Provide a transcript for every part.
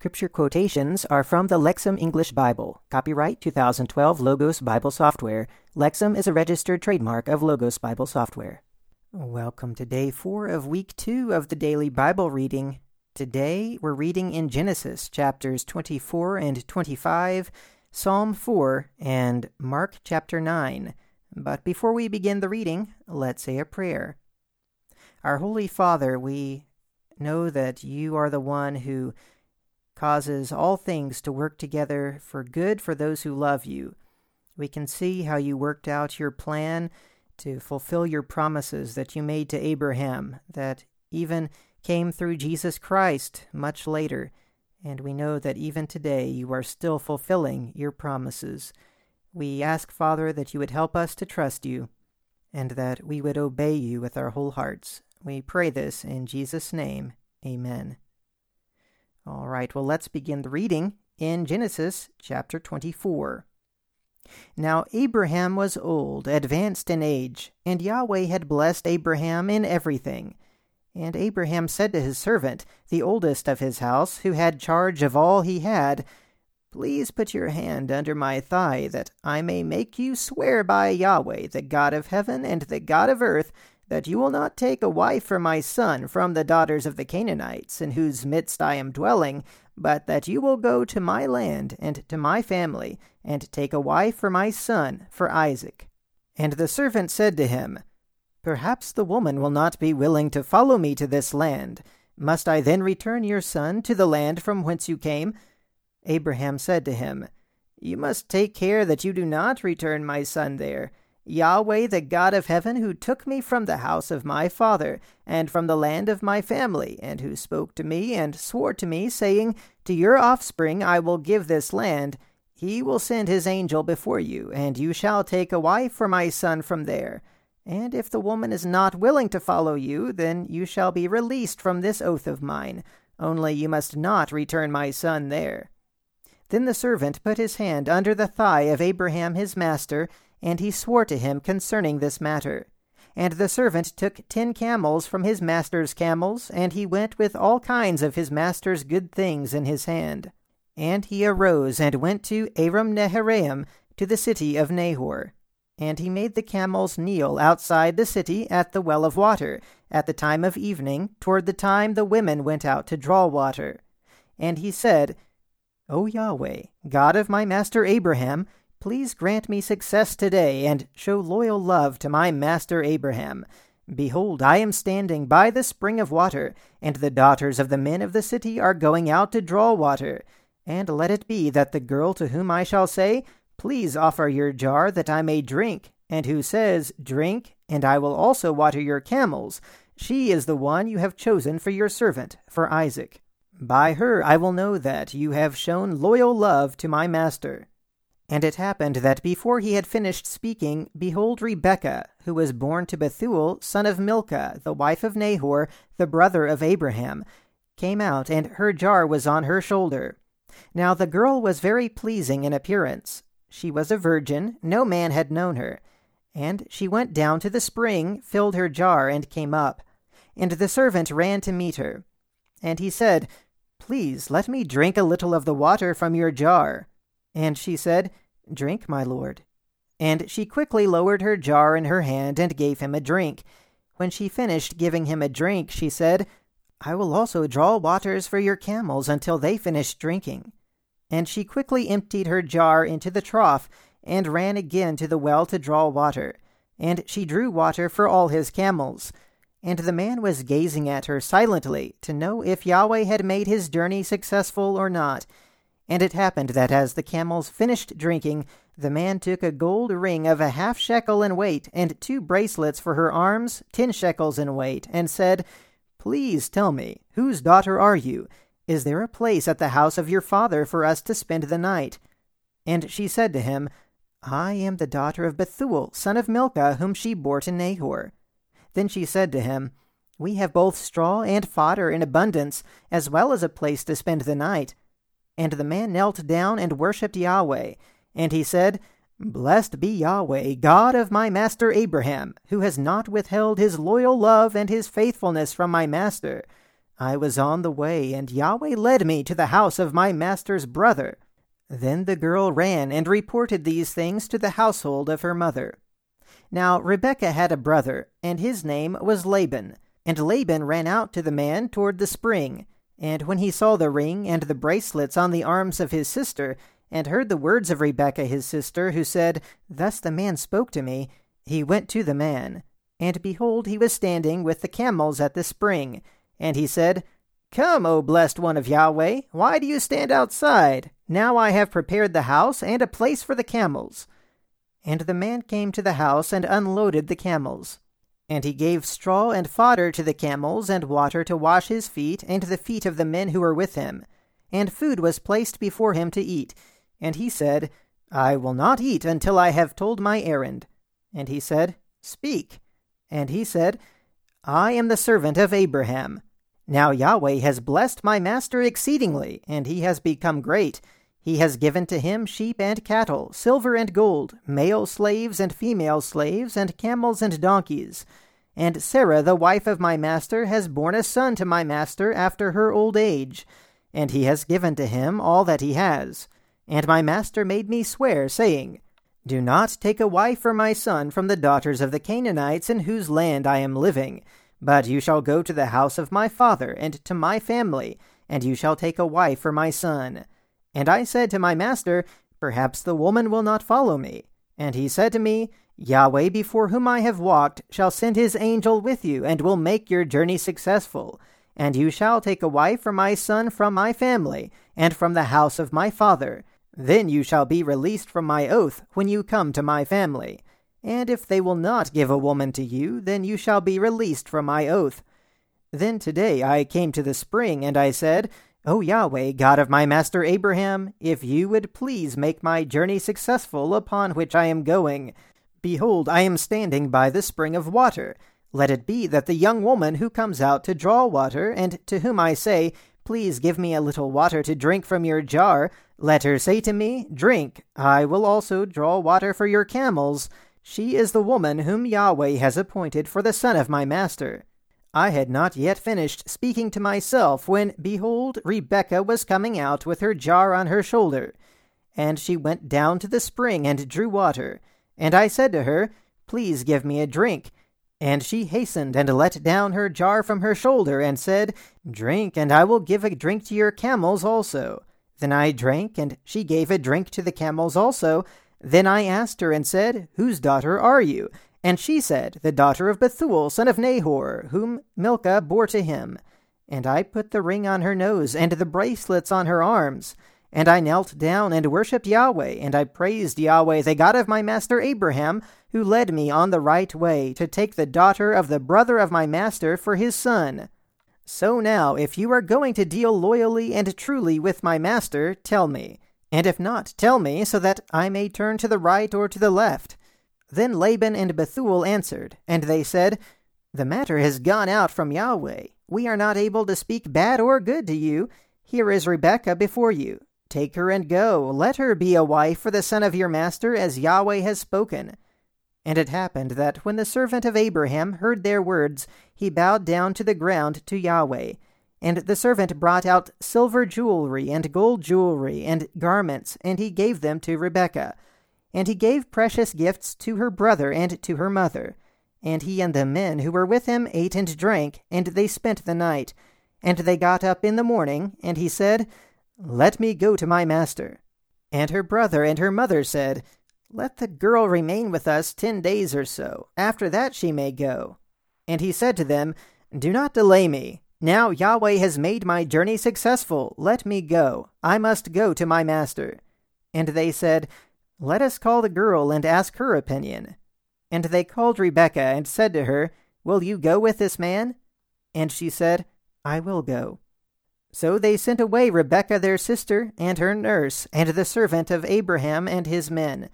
Scripture quotations are from the Lexham English Bible. Copyright 2012 Logos Bible Software. Lexham is a registered trademark of Logos Bible Software. Welcome to day four of week two of the daily Bible reading. Today we're reading in Genesis chapters 24 and 25, Psalm 4, and Mark chapter 9. But before we begin the reading, let's say a prayer. Our Holy Father, we know that you are the one who causes all things to work together for good for those who love you. We can see how you worked out your plan to fulfill your promises that you made to Abraham, that even came through Jesus Christ much later. And we know that even today you are still fulfilling your promises. We ask, Father, that you would help us to trust you, and that we would obey you with our whole hearts. We pray this in Jesus' name. Amen. All right, well, let's begin the reading in Genesis chapter 24. Now Abraham was old, advanced in age, and Yahweh had blessed Abraham in everything. And Abraham said to his servant, the oldest of his house, who had charge of all he had, Please put your hand under my thigh, that I may make you swear by Yahweh, the God of heaven and the God of earth, that you will not take a wife for my son from the daughters of the Canaanites, in whose midst I am dwelling, but that you will go to my land and to my family, and take a wife for my son, for Isaac. And the servant said to him, Perhaps the woman will not be willing to follow me to this land. Must I then return your son to the land from whence you came? Abraham said to him, You must take care that you do not return my son there. Yahweh, the God of heaven, who took me from the house of my father, and from the land of my family, and who spoke to me, and swore to me, saying, To your offspring I will give this land, he will send his angel before you, and you shall take a wife for my son from there. And if the woman is not willing to follow you, then you shall be released from this oath of mine. Only you must not return my son there. Then the servant put his hand under the thigh of Abraham his master, and he swore to him concerning this matter. And the servant took ten camels from his master's camels, and he went with all kinds of his master's good things in his hand. And he arose and went to Aram Naharaim, to the city of Nahor. And he made the camels kneel outside the city at the well of water, at the time of evening, toward the time the women went out to draw water. And he said, O Yahweh, God of my master Abraham, Please grant me success today, and show loyal love to my master Abraham. Behold, I am standing by the spring of water, and the daughters of the men of the city are going out to draw water. And let it be that the girl to whom I shall say, Please offer your jar that I may drink, and who says, Drink, and I will also water your camels, she is the one you have chosen for your servant, for Isaac. By her I will know that you have shown loyal love to my master. And it happened that before he had finished speaking, behold, Rebekah, who was born to Bethuel, son of Milcah, the wife of Nahor, the brother of Abraham, came out, and her jar was on her shoulder. Now the girl was very pleasing in appearance. She was a virgin, no man had known her. And she went down to the spring, filled her jar, and came up. And the servant ran to meet her. And he said, Please let me drink a little of the water from your jar. And she said, Drink, my lord. And she quickly lowered her jar in her hand and gave him a drink. When she finished giving him a drink, she said, I will also draw waters for your camels until they finish drinking. And she quickly emptied her jar into the trough, and ran again to the well to draw water. And she drew water for all his camels. And the man was gazing at her silently to know if Yahweh had made his journey successful or not. And it happened that as the camels finished drinking, the man took a gold ring of a half shekel in weight, and two bracelets for her arms, ten shekels in weight, and said, Please tell me, whose daughter are you? Is there a place at the house of your father for us to spend the night? And she said to him, I am the daughter of Bethuel, son of Milcah, whom she bore to Nahor. Then she said to him, We have both straw and fodder in abundance, as well as a place to spend the night. And the man knelt down and worshipped Yahweh. And he said, Blessed be Yahweh, God of my master Abraham, who has not withheld his loyal love and his faithfulness from my master. I was on the way, and Yahweh led me to the house of my master's brother. Then the girl ran and reported these things to the household of her mother. Now Rebekah had a brother, and his name was Laban. And Laban ran out to the man toward the spring. And when he saw the ring and the bracelets on the arms of his sister, and heard the words of Rebekah his sister, who said, Thus the man spoke to me, he went to the man. And behold, he was standing with the camels at the spring. And he said, Come, O blessed one of Yahweh, why do you stand outside? Now I have prepared the house and a place for the camels. And the man came to the house and unloaded the camels. And he gave straw and fodder to the camels, and water to wash his feet, and the feet of the men who were with him. And food was placed before him to eat. And he said, I will not eat until I have told my errand. And he said, Speak. And he said, I am the servant of Abraham. Now Yahweh has blessed my master exceedingly, and he has become great. He has given to him sheep and cattle, silver and gold, male slaves and female slaves, and camels and donkeys. And Sarah, the wife of my master, has borne a son to my master after her old age. And he has given to him all that he has. And my master made me swear, saying, Do not take a wife for my son from the daughters of the Canaanites in whose land I am living but you shall go to the house of my father and to my family, and you shall take a wife for my son. And I said to my master, Perhaps the woman will not follow me. And he said to me, Yahweh before whom I have walked shall send his angel with you, and will make your journey successful. And you shall take a wife for my son from my family, and from the house of my father. Then you shall be released from my oath when you come to my family. And if they will not give a woman to you, then you shall be released from my oath. Then today I came to the spring, and I said, O Yahweh, God of my master Abraham, if you would please make my journey successful upon which I am going. Behold, I am standing by the spring of water. Let it be that the young woman who comes out to draw water, and to whom I say, Please give me a little water to drink from your jar, let her say to me, Drink, I will also draw water for your camels. She is the woman whom Yahweh has appointed for the son of my master. I had not yet finished speaking to myself when, behold, Rebekah was coming out with her jar on her shoulder. And she went down to the spring and drew water. And I said to her, Please give me a drink. And she hastened and let down her jar from her shoulder, and said, Drink, and I will give a drink to your camels also. Then I drank, and she gave a drink to the camels also, then I asked her and said, Whose daughter are you? And she said, The daughter of Bethuel, son of Nahor, whom Milcah bore to him. And I put the ring on her nose, and the bracelets on her arms. And I knelt down and worshipped Yahweh, and I praised Yahweh, the God of my master Abraham, who led me on the right way, to take the daughter of the brother of my master for his son. So now, if you are going to deal loyally and truly with my master, tell me. And if not, tell me, so that I may turn to the right or to the left. Then Laban and Bethuel answered, and they said, The matter has gone out from Yahweh. We are not able to speak bad or good to you. Here is Rebekah before you. Take her and go. Let her be a wife for the son of your master, as Yahweh has spoken. And it happened that when the servant of Abraham heard their words, he bowed down to the ground to Yahweh. And the servant brought out silver jewelry and gold jewelry and garments, and he gave them to Rebekah. And he gave precious gifts to her brother and to her mother. And he and the men who were with him ate and drank, and they spent the night. And they got up in the morning, and he said, Let me go to my master. And her brother and her mother said, Let the girl remain with us ten days or so. After that she may go. And he said to them, Do not delay me. Now Yahweh has made my journey successful. Let me go. I must go to my master. And they said, Let us call the girl and ask her opinion. And they called Rebekah and said to her, Will you go with this man? And she said, I will go. So they sent away Rebekah their sister, and her nurse, and the servant of Abraham and his men.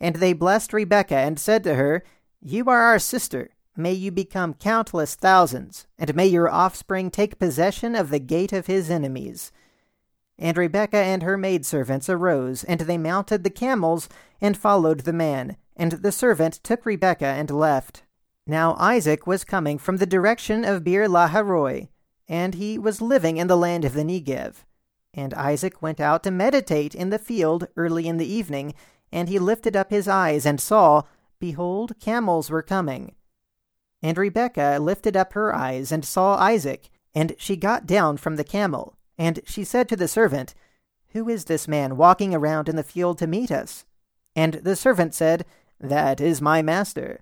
And they blessed Rebekah and said to her, You are our sister. May you become countless thousands, and may your offspring take possession of the gate of his enemies. And Rebekah and her maidservants arose, and they mounted the camels, and followed the man. And the servant took Rebekah and left. Now Isaac was coming from the direction of Beer Lahairoi. and he was living in the land of the Negev. And Isaac went out to meditate in the field early in the evening, and he lifted up his eyes and saw, behold, camels were coming. And Rebekah lifted up her eyes and saw Isaac, and she got down from the camel, and she said to the servant, Who is this man walking around in the field to meet us? And the servant said, That is my master.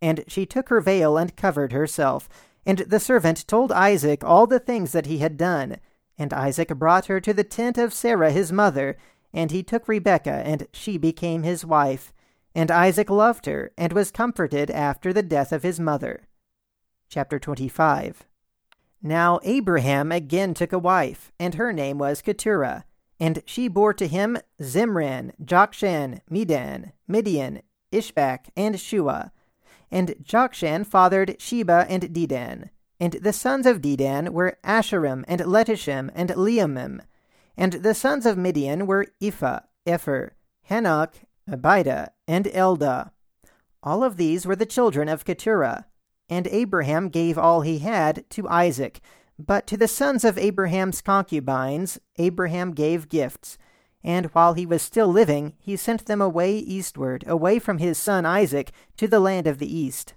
And she took her veil and covered herself. And the servant told Isaac all the things that he had done. And Isaac brought her to the tent of Sarah his mother, and he took Rebekah, and she became his wife. And Isaac loved her, and was comforted after the death of his mother. Chapter 25 Now Abraham again took a wife, and her name was Keturah. And she bore to him Zimran, Jokshan, Medan, Midian, Ishbak, and Shua. And Jokshan fathered Sheba and Dedan. And the sons of Dedan were Asherim, and Letushim, and Leummim. And the sons of Midian were Ephah, Epher, Hanoch, Abida, and Eldaah. All of these were the children of Keturah. And Abraham gave all he had to Isaac. But to the sons of Abraham's concubines, Abraham gave gifts. And while he was still living, he sent them away eastward, away from his son Isaac, to the land of the east.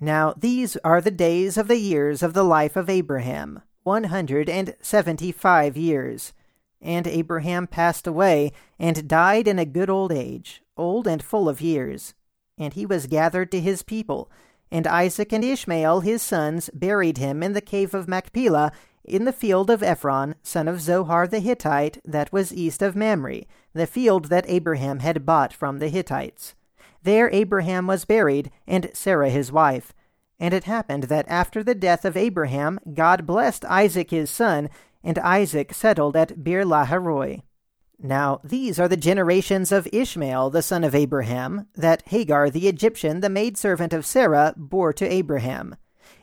Now these are the days of the years of the life of Abraham, one hundred and seventy five years. And Abraham passed away, and died in a good old age, old and full of years. And he was gathered to his people. And Isaac and Ishmael his sons buried him in the cave of Machpelah, in the field of Ephron, son of Zohar the Hittite, that was east of Mamre, the field that Abraham had bought from the Hittites. There Abraham was buried, and Sarah his wife. And it happened that after the death of Abraham, God blessed Isaac his son, and Isaac settled at Beer Lahairoi. Now these are the generations of Ishmael the son of Abraham, that Hagar the Egyptian, the maidservant of Sarah, bore to Abraham.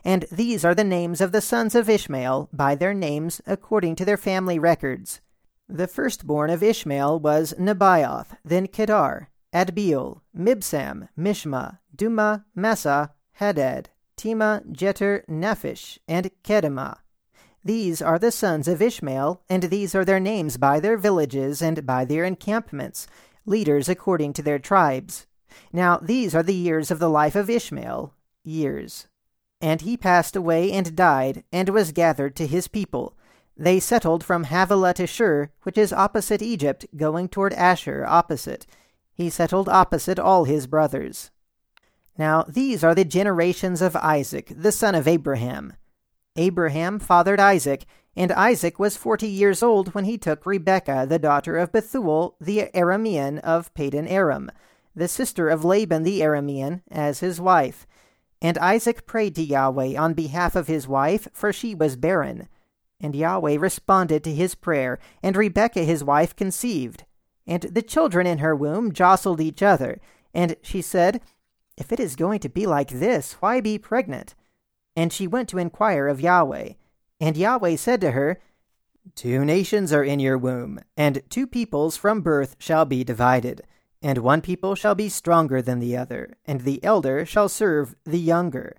And these are the names of the sons of Ishmael, by their names according to their family records. The firstborn of Ishmael was Nebaioth, then Kedar, Adbeel, Mibsam, Mishma, Dumah, Massa, Hadad, Tema, Jetur, Naphish, and Kedemah. These are the sons of Ishmael, and these are their names by their villages and by their encampments, leaders according to their tribes. Now these are the years of the life of Ishmael, years. And he passed away and died, and was gathered to his people. They settled from Havilah to Shur, which is opposite Egypt, going toward Ashur, opposite. He settled opposite all his brothers. Now these are the generations of Isaac, the son of Abraham. Abraham fathered Isaac, and Isaac was forty years old when he took Rebekah, the daughter of Bethuel the Aramean of Paddan Aram, the sister of Laban the Aramean, as his wife. And Isaac prayed to Yahweh on behalf of his wife, for she was barren. And Yahweh responded to his prayer, and Rebekah his wife conceived. And the children in her womb jostled each other, and she said, If it is going to be like this, why be pregnant? And she went to inquire of Yahweh. And Yahweh said to her, Two nations are in your womb, and two peoples from birth shall be divided. And one people shall be stronger than the other, and the elder shall serve the younger.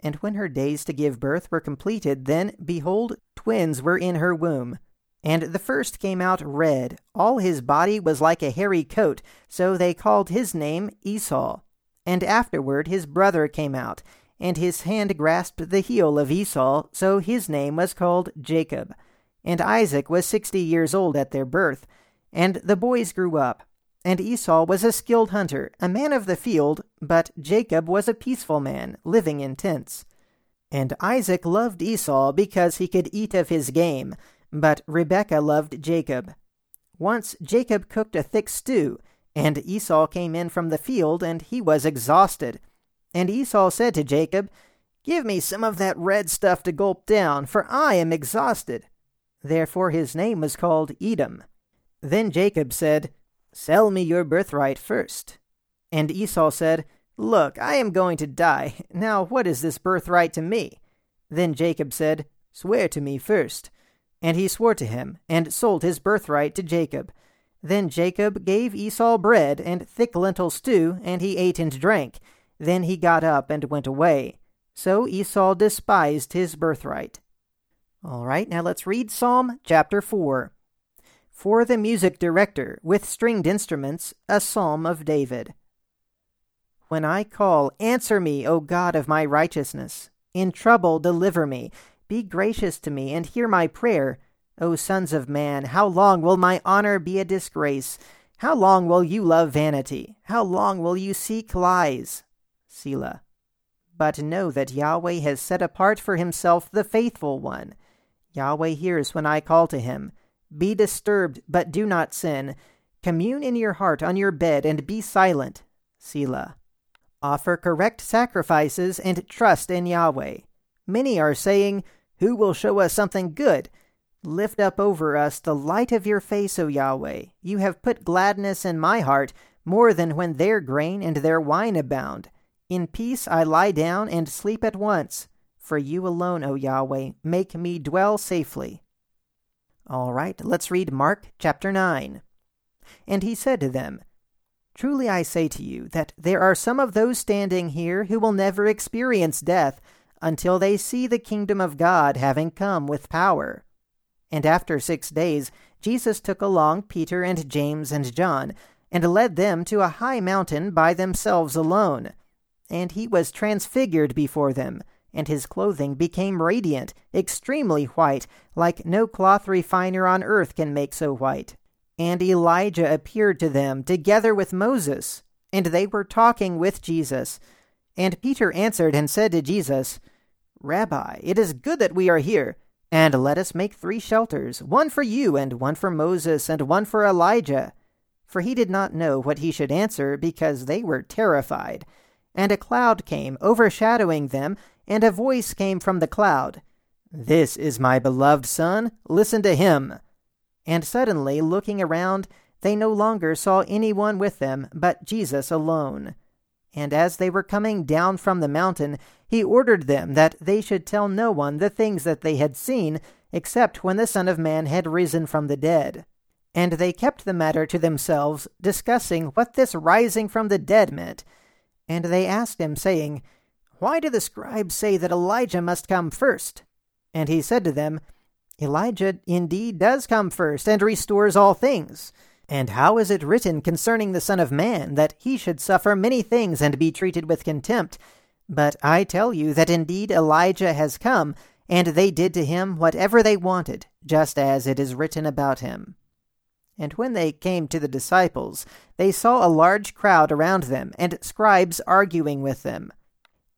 And when her days to give birth were completed, then, behold, twins were in her womb. And the first came out red, all his body was like a hairy coat, so they called his name Esau. And afterward his brother came out, and his hand grasped the heel of Esau, so his name was called Jacob. And Isaac was sixty years old at their birth. And the boys grew up. And Esau was a skilled hunter, a man of the field, but Jacob was a peaceful man, living in tents. And Isaac loved Esau because he could eat of his game, but Rebekah loved Jacob. Once Jacob cooked a thick stew, and Esau came in from the field, and he was exhausted. And Esau said to Jacob, Give me some of that red stuff to gulp down, for I am exhausted. Therefore his name was called Edom. Then Jacob said, Sell me your birthright first. And Esau said, Look, I am going to die. Now what is this birthright to me? Then Jacob said, Swear to me first. And he swore to him, and sold his birthright to Jacob. Then Jacob gave Esau bread and thick lentil stew, and he ate and drank. Then he got up and went away. So Esau despised his birthright. All right, now let's read Psalm chapter 4. For the music director, with stringed instruments, a psalm of David. When I call, answer me, O God of my righteousness. In trouble, deliver me. Be gracious to me, and hear my prayer. O sons of man, how long will my honor be a disgrace? How long will you love vanity? How long will you seek lies? Selah. But know that Yahweh has set apart for himself the faithful one. Yahweh hears when I call to him. Be disturbed, but do not sin. Commune in your heart on your bed and be silent. Selah. Offer correct sacrifices and trust in Yahweh. Many are saying, Who will show us something good? Lift up over us the light of your face, O Yahweh. You have put gladness in my heart more than when their grain and their wine abound. In peace I lie down and sleep at once. For you alone, O Yahweh, make me dwell safely. All right, let's read Mark chapter 9. And he said to them, Truly I say to you that there are some of those standing here who will never experience death until they see the kingdom of God having come with power. And after six days, Jesus took along Peter and James and John, and led them to a high mountain by themselves alone. And he was transfigured before them, and his clothing became radiant, extremely white, like no cloth refiner on earth can make so white. And Elijah appeared to them together with Moses, and they were talking with Jesus. And Peter answered and said to Jesus, Rabbi, it is good that we are here, and let us make three shelters, one for you, and one for Moses, and one for Elijah. For he did not know what he should answer, because they were terrified. And a cloud came, overshadowing them, and a voice came from the cloud This is my beloved Son, listen to him. And suddenly, looking around, they no longer saw anyone with them but Jesus alone. And as they were coming down from the mountain, he ordered them that they should tell no one the things that they had seen, except when the Son of Man had risen from the dead. And they kept the matter to themselves, discussing what this rising from the dead meant. And they asked him, saying, Why do the scribes say that Elijah must come first? And he said to them, Elijah indeed does come first and restores all things. And how is it written concerning the Son of Man that he should suffer many things and be treated with contempt? But I tell you that indeed Elijah has come, and they did to him whatever they wanted, just as it is written about him. And when they came to the disciples, they saw a large crowd around them, and scribes arguing with them.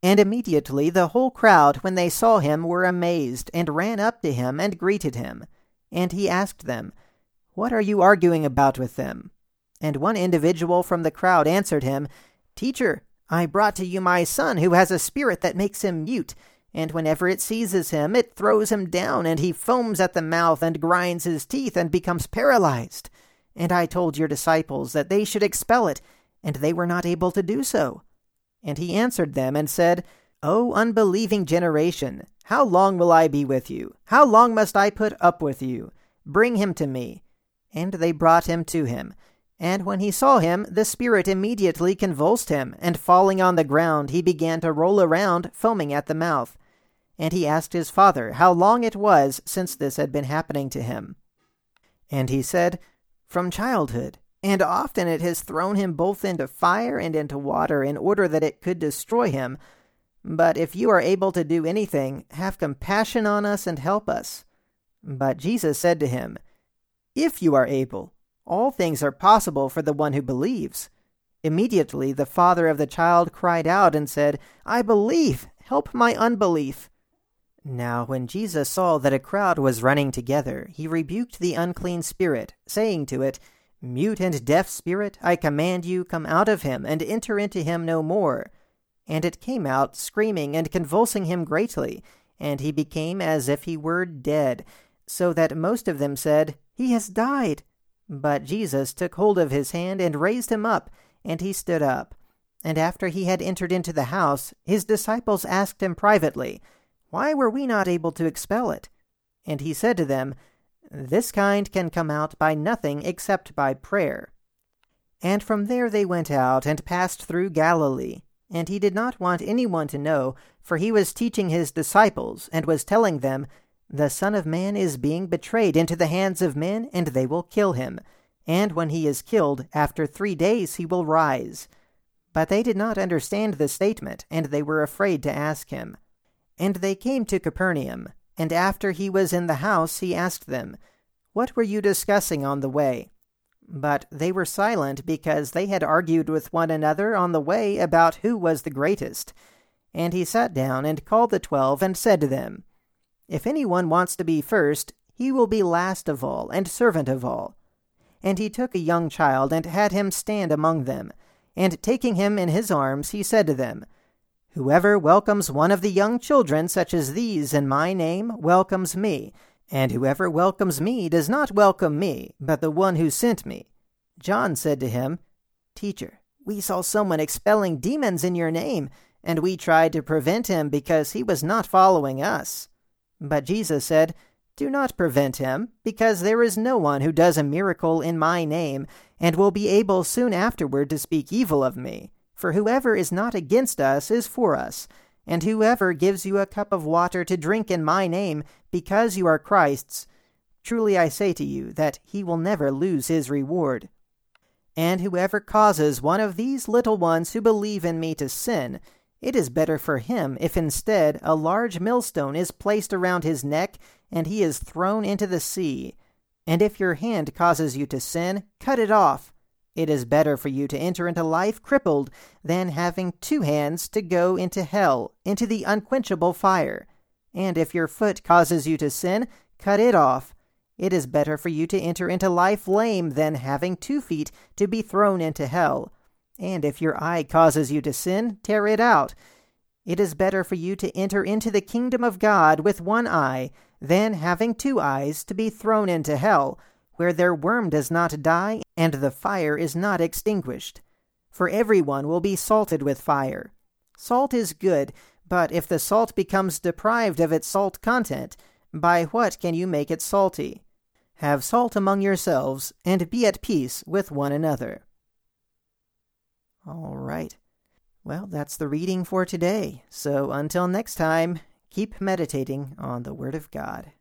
And immediately the whole crowd, when they saw him, were amazed, and ran up to him and greeted him. And he asked them, What are you arguing about with them? And one individual from the crowd answered him, Teacher, I brought to you my son, who has a spirit that makes him mute, and whenever it seizes him, it throws him down, and he foams at the mouth, and grinds his teeth, and becomes paralyzed. And I told your disciples that they should expel it, and they were not able to do so. And he answered them and said, O unbelieving generation, how long will I be with you? How long must I put up with you? Bring him to me. And they brought him to him. And when he saw him, the spirit immediately convulsed him, and falling on the ground, he began to roll around, foaming at the mouth. And he asked his father how long it was since this had been happening to him. And he said, From childhood and often it has thrown him both into fire and into water in order that it could destroy him. But if you are able to do anything, have compassion on us and help us. But Jesus said to him, If you are able, all things are possible for the one who believes. Immediately the father of the child cried out and said, I believe, help my unbelief. Now, when Jesus saw that a crowd was running together, he rebuked the unclean spirit, saying to it, Mute and deaf spirit, I command you, come out of him, and enter into him no more. And it came out, screaming and convulsing him greatly, and he became as if he were dead, so that most of them said, He has died. But Jesus took hold of his hand and raised him up, and he stood up. And after he had entered into the house, his disciples asked him privately, Why were we not able to expel it? And he said to them, this kind can come out by nothing except by prayer. And from there they went out and passed through Galilee. And he did not want anyone to know, for he was teaching his disciples, and was telling them, The Son of Man is being betrayed into the hands of men, and they will kill him. And when he is killed, after three days he will rise. But they did not understand the statement, and they were afraid to ask him. And they came to Capernaum, and after he was in the house, he asked them, What were you discussing on the way? But they were silent because they had argued with one another on the way about who was the greatest. And he sat down and called the twelve and said to them, If anyone wants to be first, he will be last of all and servant of all. And he took a young child and had him stand among them. And taking him in his arms, he said to them, Whoever welcomes one of the young children such as these in my name welcomes me. And whoever welcomes me does not welcome me, but the one who sent me. John said to him, Teacher, we saw someone expelling demons in your name, and we tried to prevent him because he was not following us. But Jesus said, Do not prevent him, because there is no one who does a miracle in my name, and will be able soon afterward to speak evil of me. For whoever is not against us is for us. And whoever gives you a cup of water to drink in my name, because you are Christ's, truly I say to you that he will never lose his reward. And whoever causes one of these little ones who believe in me to sin, it is better for him if instead a large millstone is placed around his neck and he is thrown into the sea. And if your hand causes you to sin, cut it off. It is better for you to enter into life crippled than having two hands to go into hell, into the unquenchable fire. And if your foot causes you to sin, cut it off. It is better for you to enter into life lame than having two feet to be thrown into hell. And if your eye causes you to sin, tear it out. It is better for you to enter into the kingdom of God with one eye than having two eyes to be thrown into hell where their worm does not die and the fire is not extinguished. For everyone will be salted with fire. Salt is good, but if the salt becomes deprived of its salt content, by what can you make it salty? Have salt among yourselves, and be at peace with one another. All right. Well, that's the reading for today. So until next time, keep meditating on the Word of God.